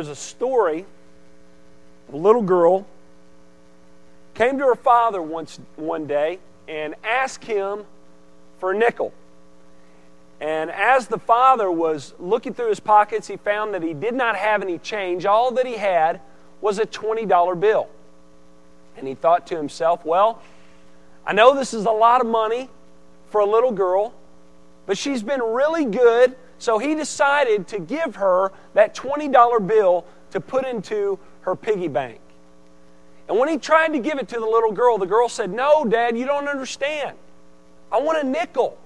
there's a story a little girl came to her father once one day and asked him for a nickel. And as the father was looking through his pockets, he found that he did not have any change. All that he had was a $20 bill. And he thought to himself, well, I know this is a lot of money for a little girl, but she's been really good. So he decided to give her that $20 bill to put into her piggy bank. And when he tried to give it to the little girl, the girl said, No, Dad, you don't understand. I want a nickel.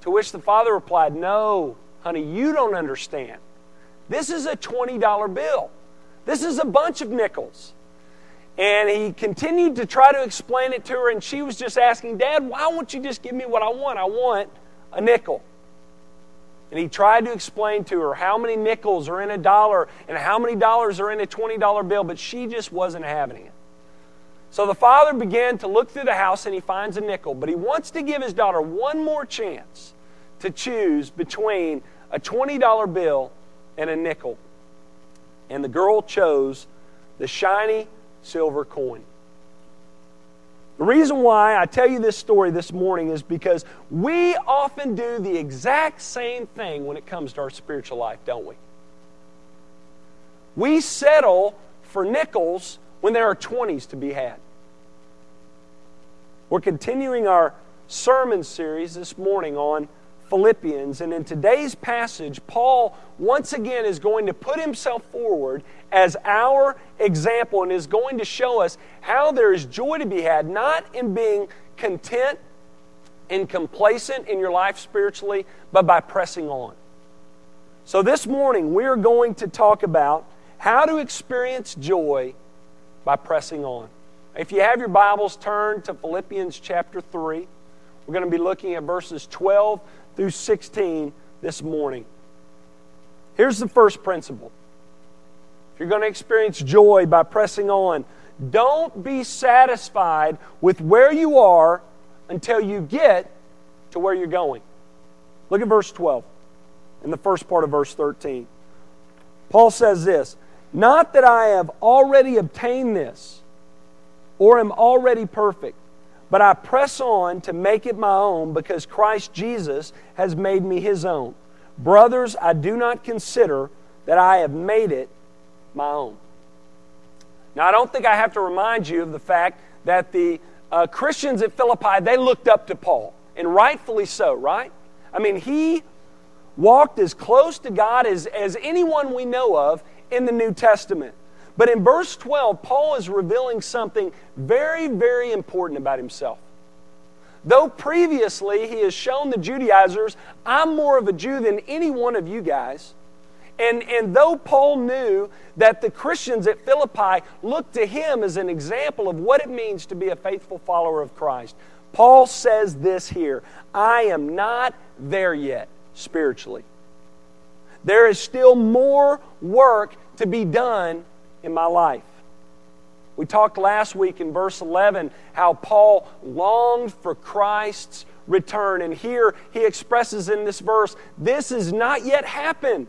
To which the father replied, No, honey, you don't understand. This is a $20 bill. This is a bunch of nickels. And he continued to try to explain it to her, and she was just asking, Dad, why won't you just give me what I want? I want a nickel. And he tried to explain to her how many nickels are in a dollar and how many dollars are in a $20 bill, but she just wasn't having it. So the father began to look through the house and he finds a nickel, but he wants to give his daughter one more chance to choose between a $20 bill and a nickel. And the girl chose the shiny silver coin. The reason why I tell you this story this morning is because we often do the exact same thing when it comes to our spiritual life, don't we? We settle for nickels when there are 20s to be had. We're continuing our sermon series this morning on Philippians. And in today's passage, Paul once again is going to put himself forward as our example and is going to show us how there is joy to be had, not in being content and complacent in your life spiritually, but by pressing on. So this morning, we're going to talk about how to experience joy by pressing on. If you have your Bibles, turn to Philippians chapter 3. We're going to be looking at verses 12 through 16 this morning. Here's the first principle. If you're going to experience joy by pressing on, don't be satisfied with where you are until you get to where you're going. Look at verse 12 in the first part of verse 13. Paul says this Not that I have already obtained this or am already perfect but I press on to make it my own because Christ Jesus has made me his own. Brothers, I do not consider that I have made it my own. Now, I don't think I have to remind you of the fact that the uh, Christians at Philippi, they looked up to Paul, and rightfully so, right? I mean, he walked as close to God as, as anyone we know of in the New Testament. But in verse 12, Paul is revealing something very, very important about himself. Though previously he has shown the Judaizers, I'm more of a Jew than any one of you guys. And, and though Paul knew that the Christians at Philippi looked to him as an example of what it means to be a faithful follower of Christ, Paul says this here I am not there yet spiritually. There is still more work to be done in my life. We talked last week in verse 11 how Paul longed for Christ's return. And here he expresses in this verse, this has not yet happened.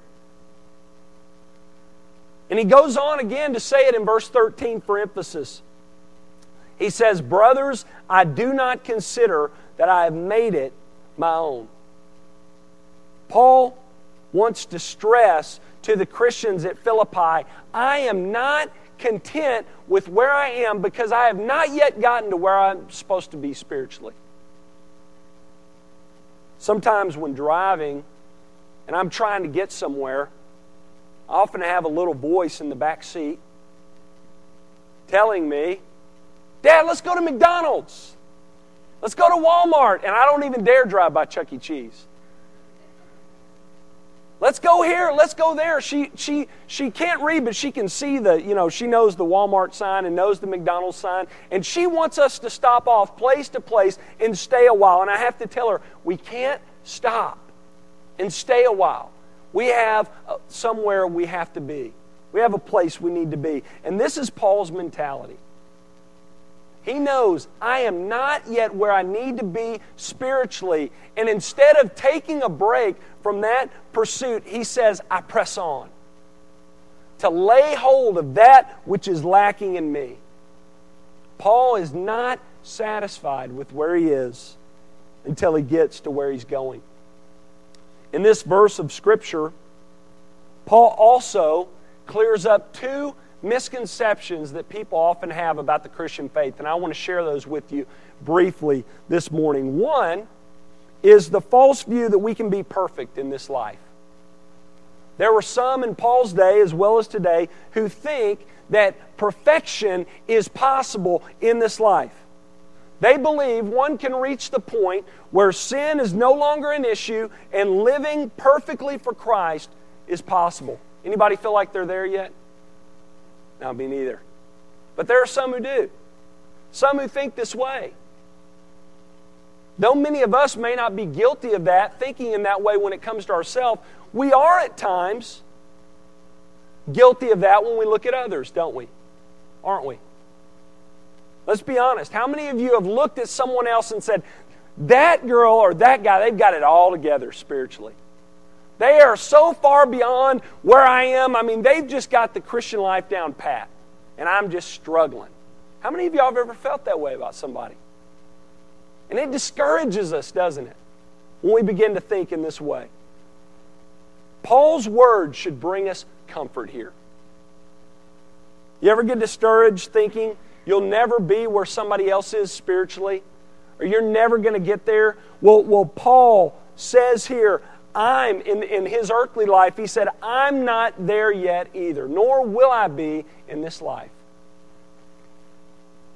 And he goes on again to say it in verse 13 for emphasis. He says, Brothers, I do not consider that I have made it my own. Paul wants to stress to the Christians at Philippi I am not content with where I am because I have not yet gotten to where I'm supposed to be spiritually. Sometimes when driving and I'm trying to get somewhere, I often have a little voice in the back seat telling me, Dad, let's go to McDonald's. Let's go to Walmart. And I don't even dare drive by Chuck E. Cheese. Let's go here, let's go there. She, she, she can't read, but she can see the, you know, she knows the Walmart sign and knows the McDonald's sign. And she wants us to stop off place to place and stay a while. And I have to tell her, we can't stop and stay a while. We have uh, somewhere we have to be, we have a place we need to be. And this is Paul's mentality. He knows I am not yet where I need to be spiritually. And instead of taking a break from that pursuit, he says, I press on. to lay hold of that which is lacking in me. Paul is not satisfied with where he is until he gets to where he's going. In this verse of Scripture, Paul also clears up two misconceptions that people often have about the Christian faith, and I want to share those with you briefly this morning. One is the false view that we can be perfect in this life. There were some in Paul's day, as well as today, who think that perfection is possible in this life. They believe one can reach the point where sin is no longer an issue and living perfectly for Christ is possible. Anybody feel like they're there yet? No, me neither. But there are some who do. Some who think this way. Though many of us may not be guilty of that, thinking in that way when it comes to ourselves, we are at times guilty of that when we look at others, don't we? Aren't we? Let's be honest. How many of you have looked at someone else and said, that girl or that guy, they've got it all together spiritually? They are so far beyond where I am. I mean, they've just got the Christian life down pat, and I'm just struggling. How many of y'all have ever felt that way about somebody? And it discourages us, doesn't it, when we begin to think in this way. Paul's words should bring us comfort here. You ever get discouraged thinking you'll never be where somebody else is spiritually? Or you're never going to get there? Well, well, Paul says here, I'm, in, in his earthly life, he said, I'm not there yet either, nor will I be in this life.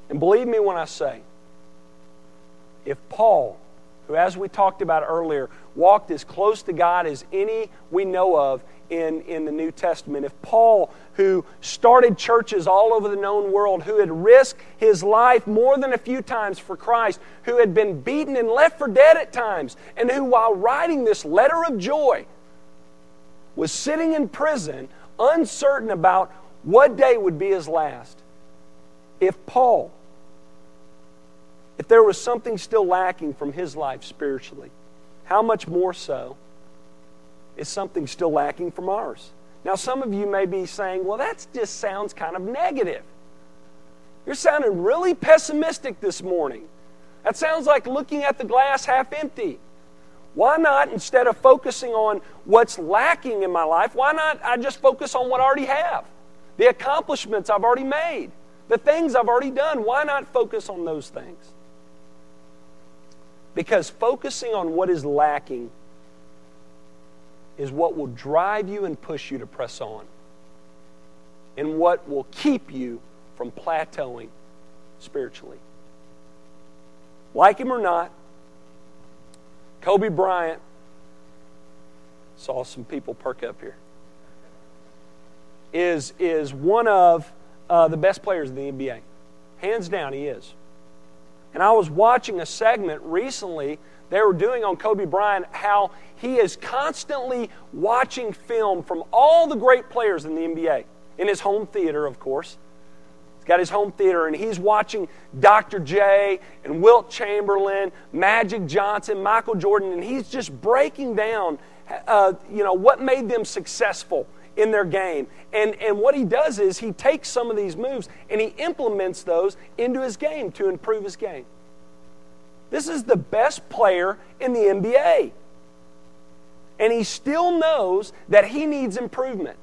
And believe me when I say, if Paul, who, as we talked about earlier, walked as close to God as any we know of in, in the New Testament, if Paul, who started churches all over the known world, who had risked his life more than a few times for Christ, who had been beaten and left for dead at times, and who, while writing this letter of joy, was sitting in prison, uncertain about what day would be his last. If Paul, if there was something still lacking from his life spiritually, how much more so is something still lacking from ours? Now, some of you may be saying, well, that just sounds kind of negative. You're sounding really pessimistic this morning. That sounds like looking at the glass half empty. Why not, instead of focusing on what's lacking in my life, why not I just focus on what I already have? The accomplishments I've already made, the things I've already done. Why not focus on those things? Because focusing on what is lacking is what will drive you and push you to press on, and what will keep you from plateauing spiritually. Like him or not, Kobe Bryant saw some people perk up here. Is, is one of uh, the best players in the NBA. Hands down, he is. And I was watching a segment recently they were doing on Kobe Bryant how he is constantly watching film from all the great players in the NBA, in his home theater, of course. He's got his home theater, and he's watching Dr. J and Wilt Chamberlain, Magic Johnson, Michael Jordan, and he's just breaking down, uh, you know, what made them successful in their game. And, and what he does is he takes some of these moves and he implements those into his game to improve his game. This is the best player in the NBA. And he still knows that he needs improvement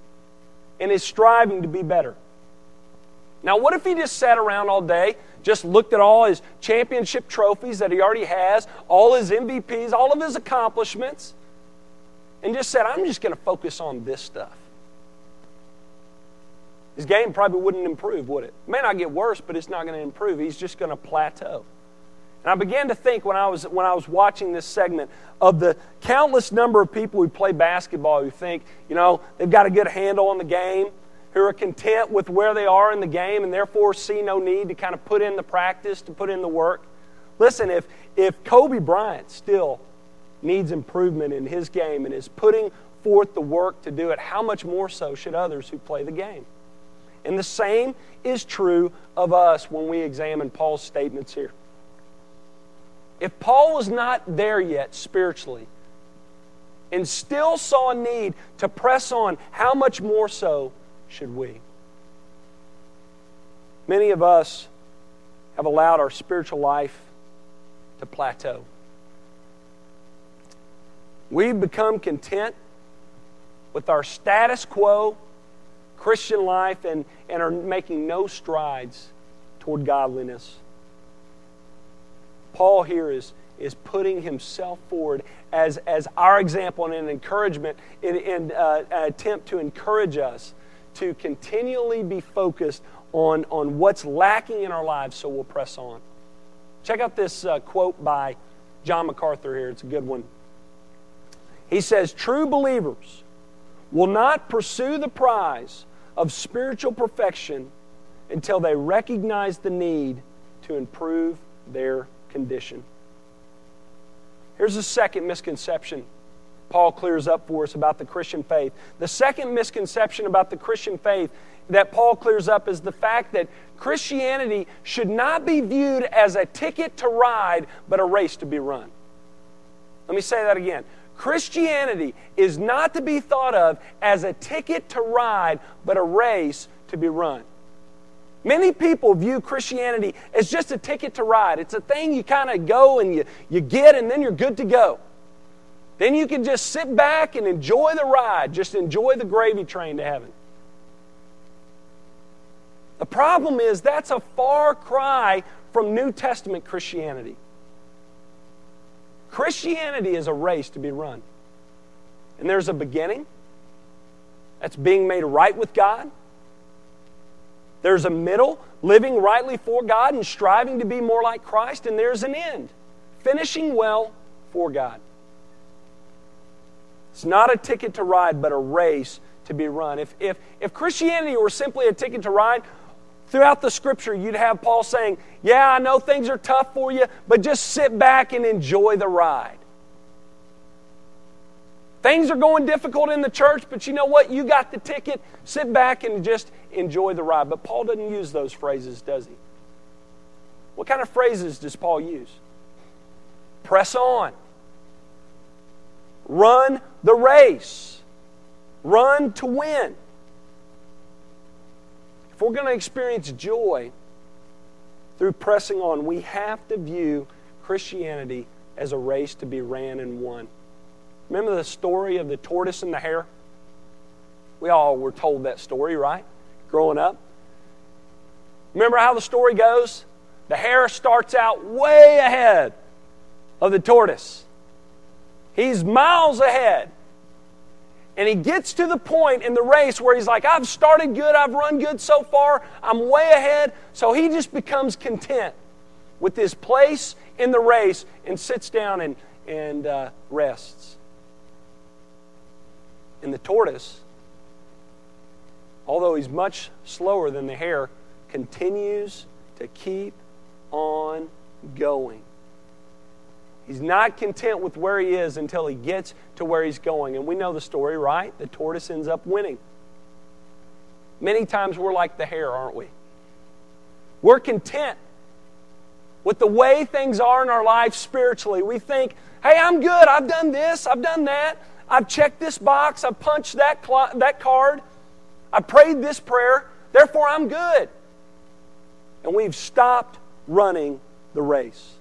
and is striving to be better. Now, what if he just sat around all day, just looked at all his championship trophies that he already has, all his MVPs, all of his accomplishments, and just said, I'm just going to focus on this stuff? His game probably wouldn't improve, would it? It may not get worse, but it's not going to improve. He's just going to plateau. And I began to think when I was, when I was watching this segment of the countless number of people who play basketball who think, you know, they've got a good handle on the game, who are content with where they are in the game and therefore see no need to kind of put in the practice, to put in the work. Listen, if, if Kobe Bryant still needs improvement in his game and is putting forth the work to do it, how much more so should others who play the game? And the same is true of us when we examine Paul's statements here. If Paul was not there yet spiritually and still saw a need to press on, how much more so should we. Many of us have allowed our spiritual life to plateau. We've become content with our status quo Christian life and, and are making no strides toward godliness. Paul here is, is putting himself forward as, as our example and an encouragement in, in uh, an attempt to encourage us to continually be focused on, on what's lacking in our lives so we'll press on. Check out this uh, quote by John MacArthur here. It's a good one. He says, True believers will not pursue the prize of spiritual perfection until they recognize the need to improve their condition. Here's a second misconception Paul clears up for us about the Christian faith. The second misconception about the Christian faith that Paul clears up is the fact that Christianity should not be viewed as a ticket to ride, but a race to be run. Let me say that again. Christianity is not to be thought of as a ticket to ride, but a race to be run. Many people view Christianity as just a ticket to ride. It's a thing you kind of go and you, you get, and then you're good to go. Then you can just sit back and enjoy the ride, just enjoy the gravy train to heaven. The problem is that's a far cry from New Testament Christianity. Christianity is a race to be run. And there's a beginning that's being made right with God. There's a middle, living rightly for God and striving to be more like Christ. And there's an end, finishing well for God. It's not a ticket to ride, but a race to be run. If, if, if Christianity were simply a ticket to ride, throughout the scripture, you'd have Paul saying, Yeah, I know things are tough for you, but just sit back and enjoy the ride. Things are going difficult in the church, but you know what? You got the ticket. Sit back and just enjoy the ride. But Paul doesn't use those phrases, does he? What kind of phrases does Paul use? Press on. Run the race. Run to win. If we're going to experience joy through pressing on, we have to view Christianity as a race to be ran and won. Remember the story of the tortoise and the hare? We all were told that story, right? Growing up. Remember how the story goes? The hare starts out way ahead of the tortoise. He's miles ahead. And he gets to the point in the race where he's like, I've started good, I've run good so far, I'm way ahead. So he just becomes content with his place in the race and sits down and, and uh, rests. And the tortoise, although he's much slower than the hare, continues to keep on going. He's not content with where he is until he gets to where he's going. And we know the story, right? The tortoise ends up winning. Many times we're like the hare, aren't we? We're content with the way things are in our life spiritually. We think, hey, I'm good. I've done this. I've done that. I've checked this box. I've punched that, cl- that card. I prayed this prayer. Therefore, I'm good. And we've stopped running the race.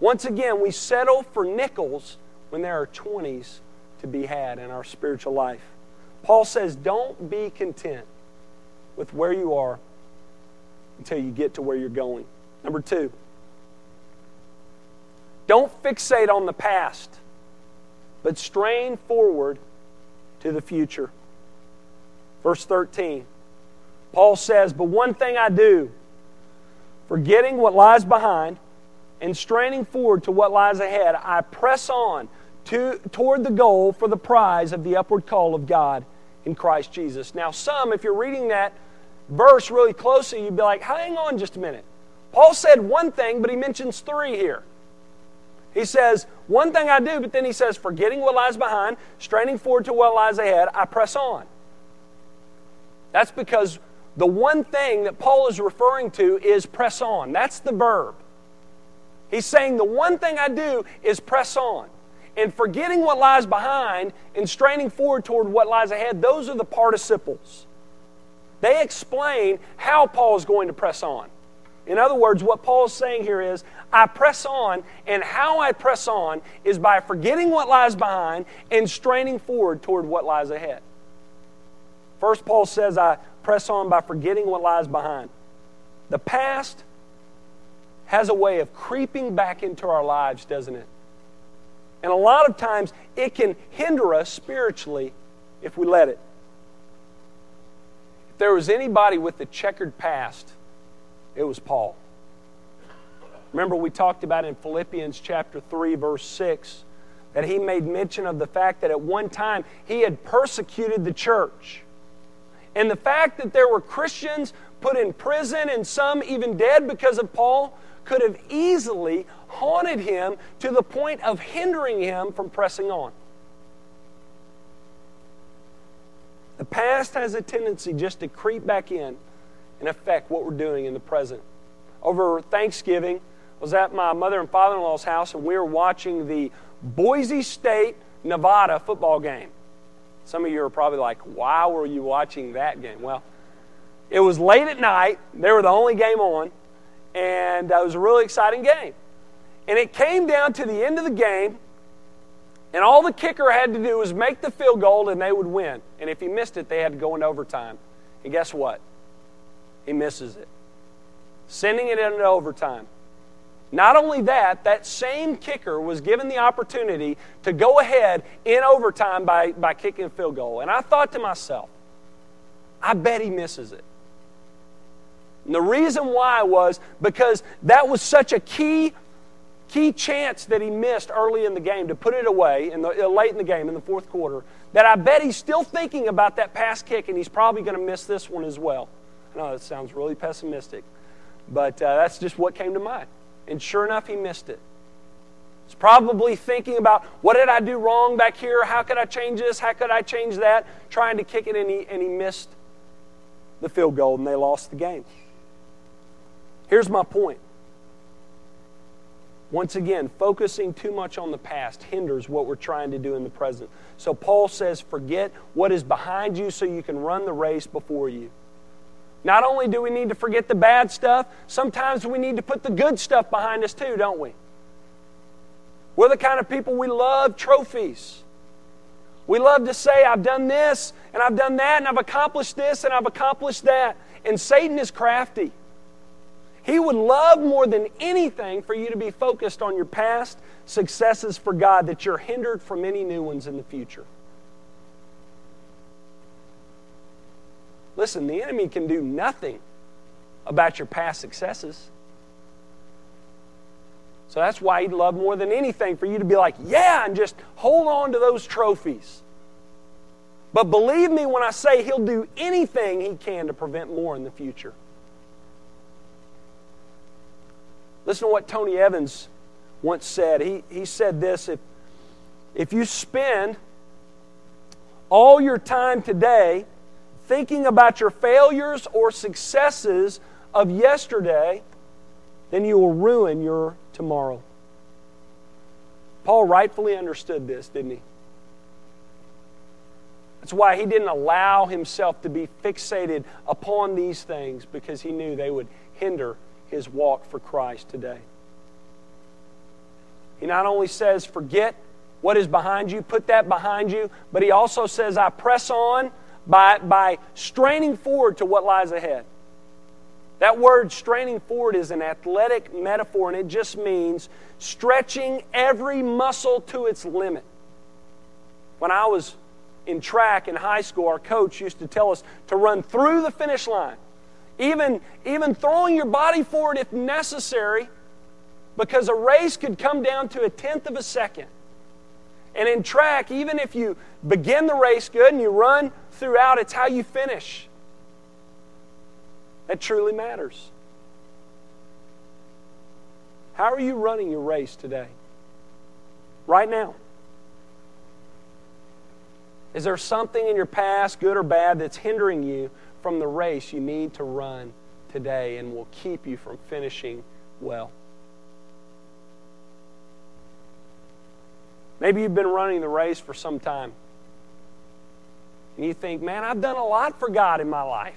Once again, we settle for nickels when there are 20s to be had in our spiritual life. Paul says, don't be content with where you are until you get to where you're going. Number two, don't fixate on the past, but strain forward to the future. Verse 13, Paul says, But one thing I do, forgetting what lies behind and straining forward to what lies ahead, I press on to, toward the goal for the prize of the upward call of God in Christ Jesus. Now, some, if you're reading that verse really closely, you'd be like, hang on just a minute. Paul said one thing, but he mentions three here. He says, One thing I do, but then he says, Forgetting what lies behind, straining forward to what lies ahead, I press on. That's because the one thing that Paul is referring to is press on. That's the verb. He's saying the one thing I do is press on. And forgetting what lies behind and straining forward toward what lies ahead, those are the participles. they explain how Paul is going to press on. In other words, what Paul is saying here is, I press on, and how I press on is by forgetting what lies behind and straining forward toward what lies ahead. First, Paul says, I press on by forgetting what lies behind. The past has a way of creeping back into our lives, doesn't it? And a lot of times it can hinder us spiritually if we let it. If there was anybody with a checkered past, it was Paul. Remember, we talked about in Philippians chapter 3, verse 6, that he made mention of the fact that at one time he had persecuted the church. And the fact that there were Christians put in prison and some even dead because of Paul could have easily haunted him to the point of hindering him from pressing on. The past has a tendency just to creep back in and affect what we're doing in the present. Over Thanksgiving, I was at my mother and father in law's house, and we were watching the Boise State Nevada football game. Some of you are probably like, why were you watching that game? Well, it was late at night. They were the only game on, and it was a really exciting game. And it came down to the end of the game, and all the kicker had to do was make the field goal and they would win. And if he missed it, they had to go into overtime. And guess what? He misses it, sending it into overtime. Not only that, that same kicker was given the opportunity to go ahead in overtime by, by kicking a field goal. And I thought to myself, I bet he misses it. And the reason why was because that was such a key key chance that he missed early in the game to put it away in the, uh, late in the game in the fourth quarter that I bet he's still thinking about that pass kick and he's probably going to miss this one as well. I know that sounds really pessimistic, but uh, that's just what came to mind. And sure enough, he missed it. He's probably thinking about what did I do wrong back here? How could I change this? How could I change that? Trying to kick it, and he, and he missed the field goal, and they lost the game. Here's my point once again, focusing too much on the past hinders what we're trying to do in the present. So Paul says, forget what is behind you so you can run the race before you. Not only do we need to forget the bad stuff, sometimes we need to put the good stuff behind us too, don't we? We're the kind of people we love trophies. We love to say, I've done this and I've done that and I've accomplished this and I've accomplished that. And Satan is crafty. He would love more than anything for you to be focused on your past successes for God, that you're hindered from any new ones in the future. Listen, the enemy can do nothing about your past successes. So that's why he'd love more than anything for you to be like, yeah, and just hold on to those trophies. But believe me when I say he'll do anything he can to prevent more in the future. Listen to what Tony Evans once said. He, he said this if, if you spend all your time today thinking about your failures or successes of yesterday, then you will ruin your tomorrow. Paul rightfully understood this, didn't he? That's why he didn't allow himself to be fixated upon these things because he knew they would hinder his walk for Christ today. He not only says, forget what is behind you, put that behind you, but he also says, I press on by, by straining forward to what lies ahead. That word straining forward is an athletic metaphor, and it just means stretching every muscle to its limit. When I was in track in high school, our coach used to tell us to run through the finish line even, even throwing your body forward if necessary, because a race could come down to a tenth of a second. And in track, even if you begin the race good and you run throughout, it's how you finish that truly matters. How are you running your race today? Right now? Is there something in your past, good or bad, that's hindering you from the race you need to run today and will keep you from finishing well. Maybe you've been running the race for some time. And you think, man, I've done a lot for God in my life.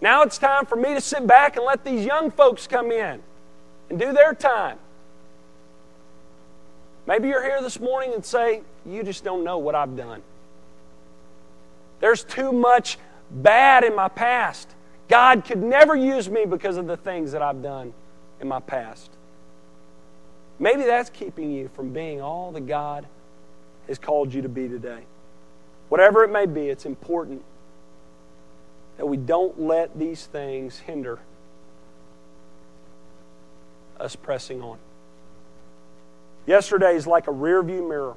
Now it's time for me to sit back and let these young folks come in and do their time. Maybe you're here this morning and say, You just don't know what I've done. There's too much bad in my past. God could never use me because of the things that I've done in my past. Maybe that's keeping you from being all that God has called you to be today. Whatever it may be, it's important that we don't let these things hinder us pressing on. Yesterday is like a rear view mirror.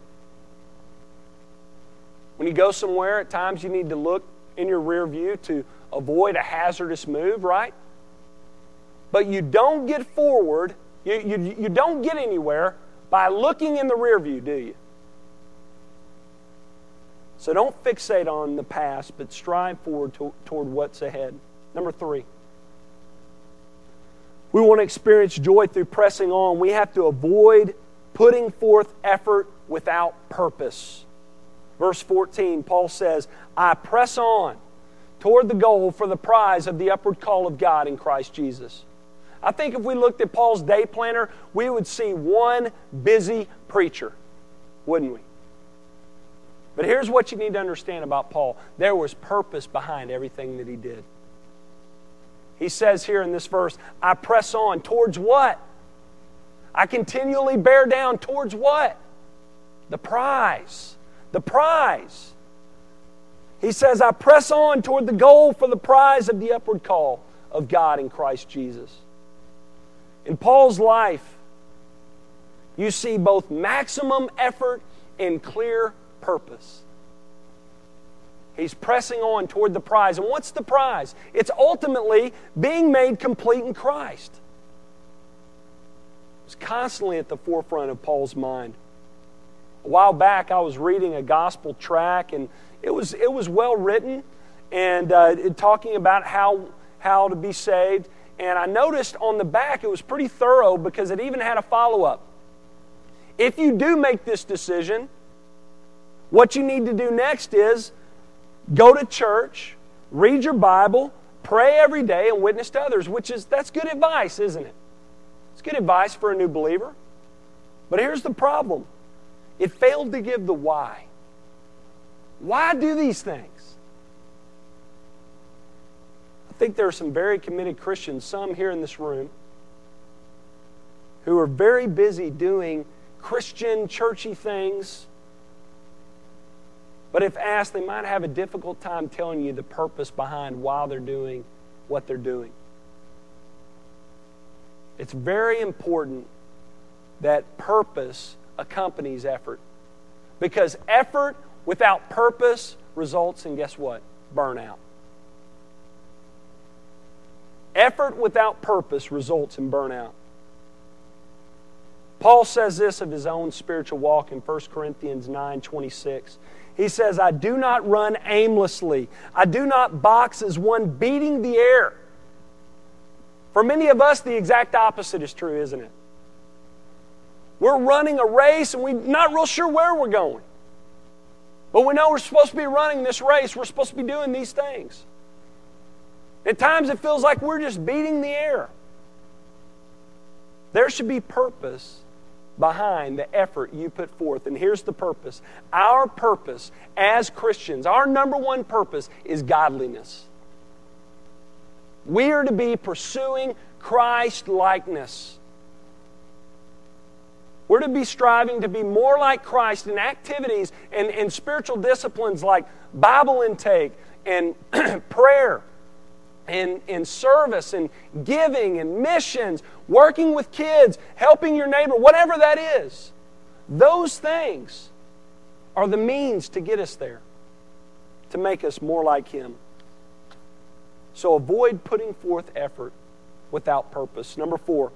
When you go somewhere, at times you need to look in your rear view to avoid a hazardous move, right? But you don't get forward, you, you, you don't get anywhere by looking in the rear view, do you? So don't fixate on the past, but strive forward to, toward what's ahead. Number three, we want to experience joy through pressing on. We have to avoid putting forth effort without purpose. Verse 14, Paul says, I press on toward the goal for the prize of the upward call of God in Christ Jesus. I think if we looked at Paul's day planner, we would see one busy preacher, wouldn't we? But here's what you need to understand about Paul there was purpose behind everything that he did. He says here in this verse, I press on towards what? I continually bear down towards what? The prize. The prize. He says, I press on toward the goal for the prize of the upward call of God in Christ Jesus. In Paul's life, you see both maximum effort and clear purpose. He's pressing on toward the prize. And what's the prize? It's ultimately being made complete in Christ. It's constantly at the forefront of Paul's mind. A while back, I was reading a gospel tract, and it was, it was well written and uh, talking about how, how to be saved. And I noticed on the back it was pretty thorough because it even had a follow up. If you do make this decision, what you need to do next is go to church, read your Bible, pray every day, and witness to others, which is that's good advice, isn't it? It's good advice for a new believer. But here's the problem it failed to give the why. Why do these things? I think there are some very committed Christians, some here in this room, who are very busy doing Christian, churchy things but if asked, they might have a difficult time telling you the purpose behind why they're doing what they're doing. It's very important that purpose accompanies effort. Because effort without purpose results in, guess what? Burnout. Effort without purpose results in burnout. Paul says this of his own spiritual walk in 1 Corinthians 9 26. He says, I do not run aimlessly. I do not box as one beating the air. For many of us, the exact opposite is true, isn't it? We're running a race and we're not real sure where we're going. But we know we're supposed to be running this race. We're supposed to be doing these things. At times it feels like we're just beating the air. There should be purpose behind the effort you put forth. And here's the purpose our purpose as Christians, our number one purpose is godliness. We are to be pursuing Christ likeness. We're to be striving to be more like Christ in activities and, and spiritual disciplines like Bible intake and prayer and, in service and giving and missions, working with kids, helping your neighbor, whatever that is. Those things are the means to get us there, to make us more like Him. So avoid putting forth effort without purpose. Number four,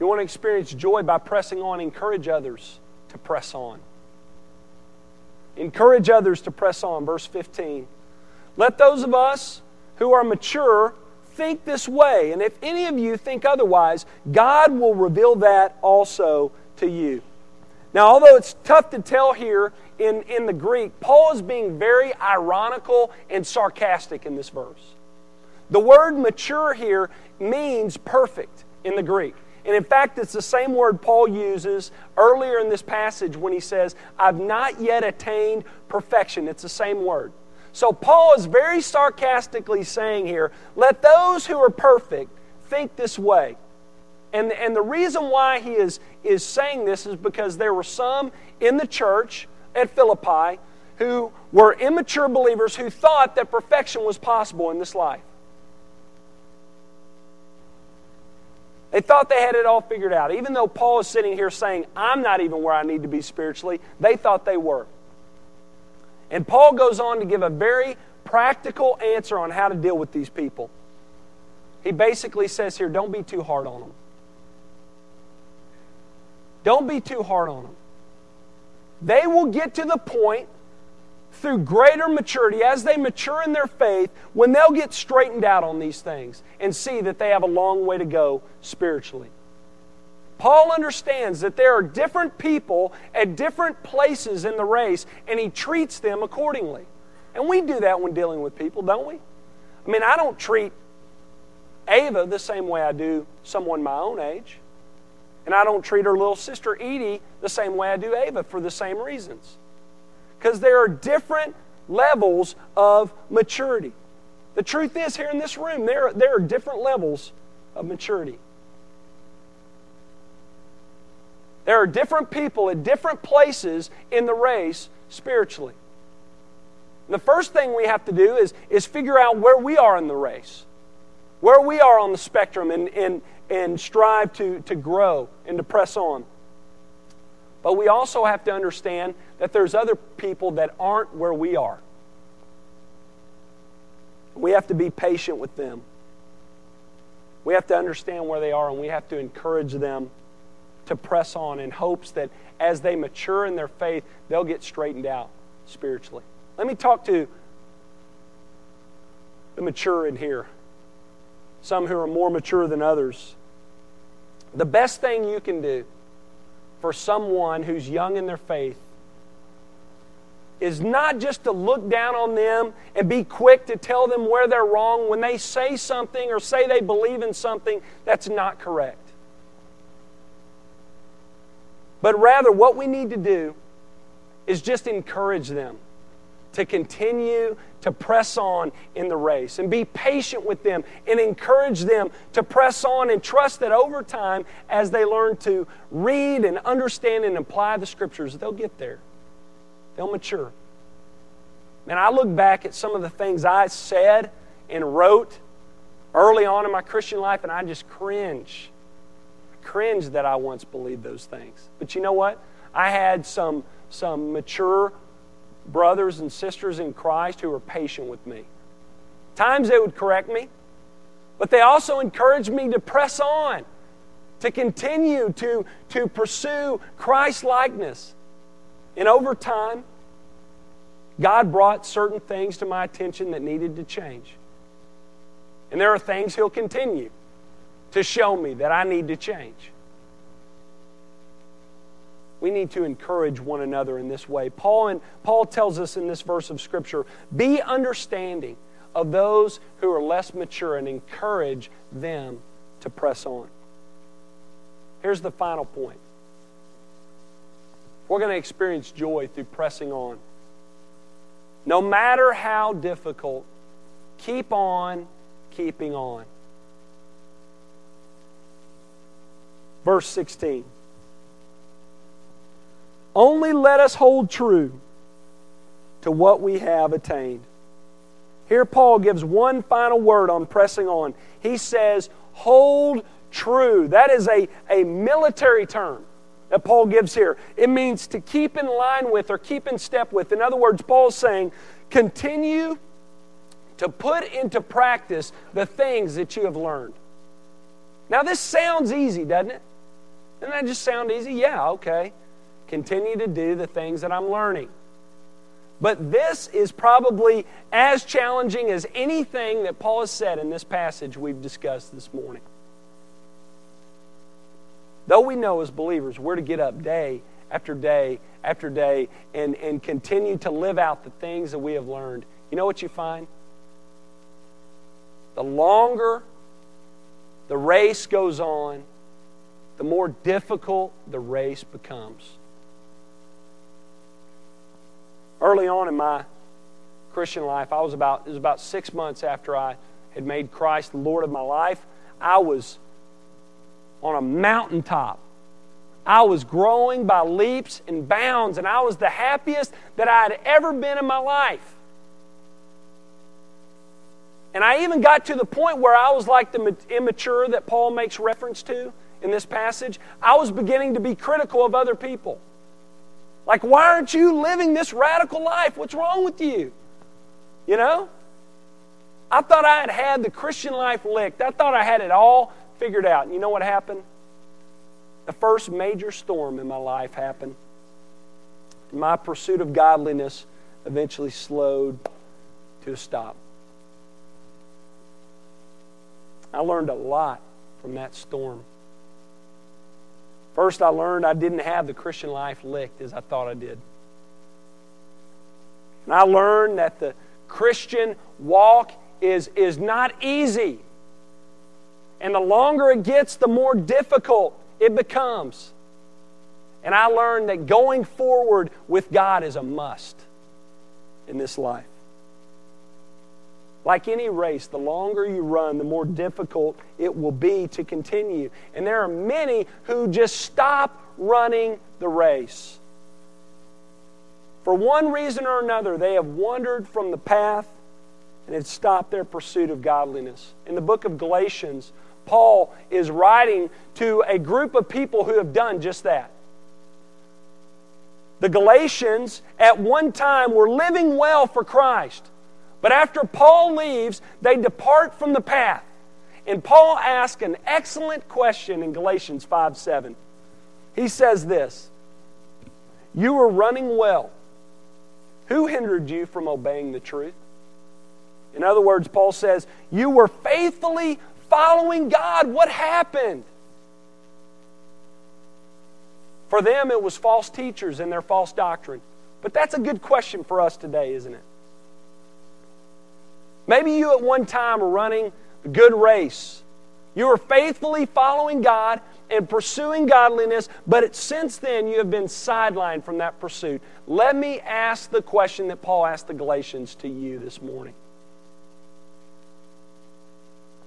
you want to experience joy by pressing on, encourage others to press on. Encourage others to press on. Verse 15. Let those of us who are mature think this way. And if any of you think otherwise, God will reveal that also to you. Now, although it's tough to tell here in, in the Greek, Paul is being very ironical and sarcastic in this verse. The word mature here means perfect in the Greek. And in fact, it's the same word Paul uses earlier in this passage when he says, I've not yet attained perfection. It's the same word. So Paul is very sarcastically saying here, let those who are perfect think this way. And, and the reason why he is, is saying this is because there were some in the church at Philippi who were immature believers who thought that perfection was possible in this life. They thought they had it all figured out. Even though Paul is sitting here saying, I'm not even where I need to be spiritually, they thought they were. And Paul goes on to give a very practical answer on how to deal with these people. He basically says here, don't be too hard on them. Don't be too hard on them. They will get to the point through greater maturity, as they mature in their faith, when they'll get straightened out on these things and see that they have a long way to go spiritually. Paul understands that there are different people at different places in the race, and he treats them accordingly. And we do that when dealing with people, don't we? I mean, I don't treat Ava the same way I do someone my own age. And I don't treat her little sister Edie the same way I do Ava for the same reasons. Because there are different levels of maturity. The truth is, here in this room, there, there are different levels of maturity. There are different people at different places in the race spiritually. The first thing we have to do is, is figure out where we are in the race, where we are on the spectrum, and, and, and strive to, to grow and to press on. But we also have to understand that there's other people that aren't where we are. We have to be patient with them. We have to understand where they are and we have to encourage them to press on in hopes that as they mature in their faith, they'll get straightened out spiritually. Let me talk to the mature in here, some who are more mature than others. The best thing you can do for someone who's young in their faith is not just to look down on them and be quick to tell them where they're wrong when they say something or say they believe in something that's not correct. But rather, what we need to do is just encourage them to continue to press on in the race and be patient with them and encourage them to press on and trust that over time, as they learn to read and understand and apply the scriptures, they'll get there. They'll mature. And I look back at some of the things I said and wrote early on in my Christian life, and I just cringe. I cringe that I once believed those things. But you know what? I had some, some mature brothers and sisters in Christ who were patient with me. Times they would correct me, but they also encouraged me to press on, to continue to, to pursue Christ likeness. And over time, God brought certain things to my attention that needed to change. And there are things He'll continue to show me that I need to change. We need to encourage one another in this way. Paul, and, Paul tells us in this verse of Scripture be understanding of those who are less mature and encourage them to press on. Here's the final point. We're going to experience joy through pressing on. No matter how difficult, keep on keeping on. Verse 16. Only let us hold true to what we have attained. Here, Paul gives one final word on pressing on. He says, hold true. That is a, a military term that Paul gives here. It means to keep in line with or keep in step with. In other words, Paul's saying, continue to put into practice the things that you have learned. Now, this sounds easy, doesn't it? Doesn't that just sound easy? Yeah, okay continue to do the things that I'm learning. But this is probably as challenging as anything that Paul has said in this passage we've discussed this morning. Though we know as believers we're to get up day after day after day and, and continue to live out the things that we have learned, you know what you find? The longer the race goes on, the more difficult the race becomes. Early on in my Christian life, I was about it was about six months after I had made Christ the Lord of my life. I was on a mountaintop. I was growing by leaps and bounds, and I was the happiest that I had ever been in my life. And I even got to the point where I was like the immature that Paul makes reference to in this passage. I was beginning to be critical of other people. Like, why aren't you living this radical life? What's wrong with you? You know? I thought I had had the Christian life licked. I thought I had it all figured out. And you know what happened? The first major storm in my life happened. My pursuit of godliness eventually slowed to a stop. I learned a lot from that storm. First, I learned I didn't have the Christian life licked as I thought I did. And I learned that the Christian walk is, is not easy. And the longer it gets, the more difficult it becomes. And I learned that going forward with God is a must in this life. Like any race, the longer you run, the more difficult it will be to continue. And there are many who just stop running the race. For one reason or another, they have wandered from the path and have stopped their pursuit of godliness. In the book of Galatians, Paul is writing to a group of people who have done just that. The Galatians, at one time, were living well for Christ. But after Paul leaves, they depart from the path. And Paul asks an excellent question in Galatians 5 7. He says this You were running well. Who hindered you from obeying the truth? In other words, Paul says, You were faithfully following God. What happened? For them, it was false teachers and their false doctrine. But that's a good question for us today, isn't it? Maybe you at one time were running a good race. You were faithfully following God and pursuing godliness, but since then you have been sidelined from that pursuit. Let me ask the question that Paul asked the Galatians to you this morning.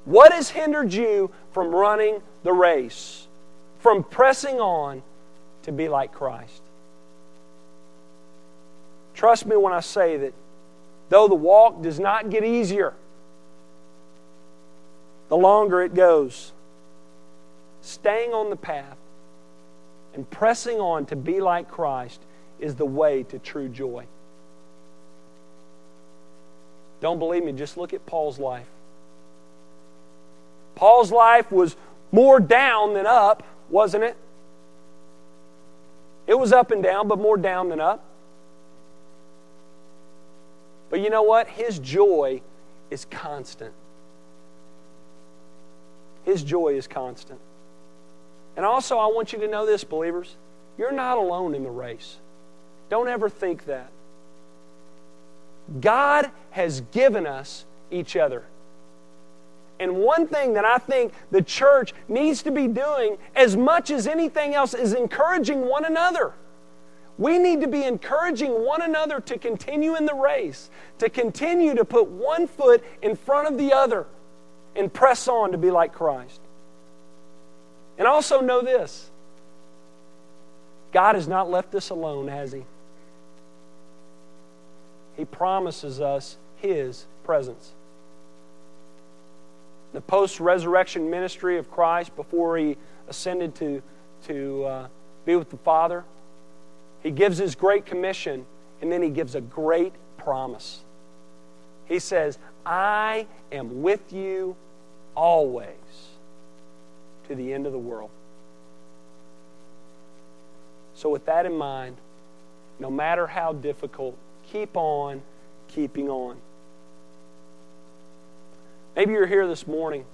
What has hindered you from running the race, from pressing on to be like Christ? Trust me when I say that though the walk does not get easier the longer it goes. Staying on the path and pressing on to be like Christ is the way to true joy. Don't believe me, just look at Paul's life. Paul's life was more down than up, wasn't it? It was up and down, but more down than up. But you know what? His joy is constant. His joy is constant. And also, I want you to know this, believers. You're not alone in the race. Don't ever think that. God has given us each other. And one thing that I think the church needs to be doing as much as anything else is encouraging one another. We need to be encouraging one another to continue in the race, to continue to put one foot in front of the other and press on to be like Christ. And also know this God has not left us alone, has He? He promises us His presence. The post resurrection ministry of Christ before He ascended to, to uh, be with the Father he gives his great commission, and then he gives a great promise. He says, I am with you always to the end of the world. So, with that in mind, no matter how difficult, keep on keeping on. Maybe you're here this morning.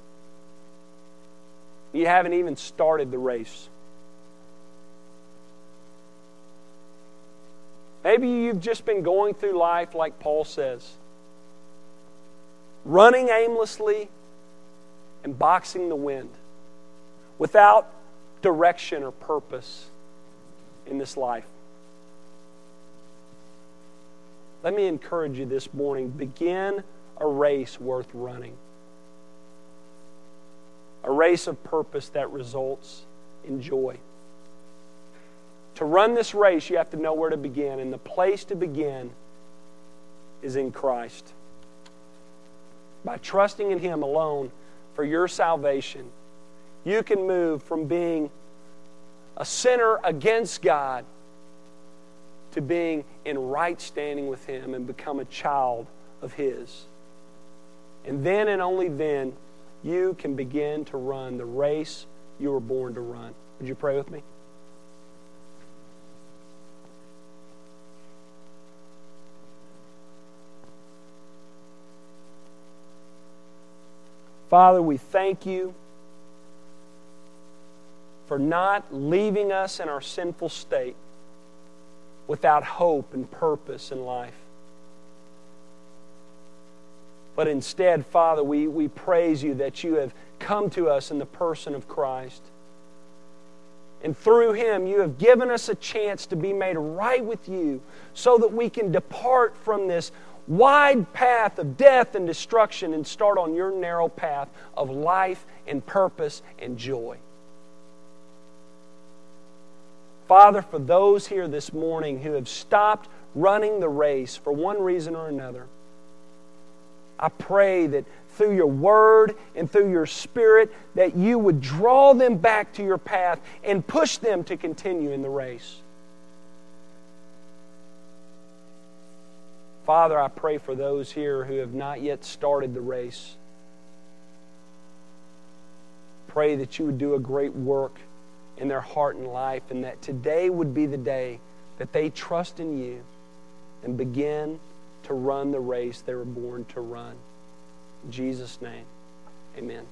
You haven't even started the race. Maybe you've just been going through life like Paul says, running aimlessly and boxing the wind without direction or purpose in this life. Let me encourage you this morning begin a race worth running. A race of purpose that results in joy. To run this race, you have to know where to begin, and the place to begin is in Christ. By trusting in Him alone for your salvation, you can move from being a sinner against God to being in right standing with Him and become a child of His. And then and only then, you can begin to run the race you were born to run. Would you pray with me? Father, we thank you for not leaving us in our sinful state without hope and purpose in life. But instead, Father, we, we praise you that you have come to us in the person of Christ. And through him, you have given us a chance to be made right with you so that we can depart from this wide path of death and destruction and start on your narrow path of life and purpose and joy. Father, for those here this morning who have stopped running the race for one reason or another, I pray that through your word and through your spirit that you would draw them back to your path and push them to continue in the race. Father, I pray for those here who have not yet started the race. Pray that you would do a great work in their heart and life, and that today would be the day that they trust in you and begin to run the race they were born to run. In Jesus' name, amen.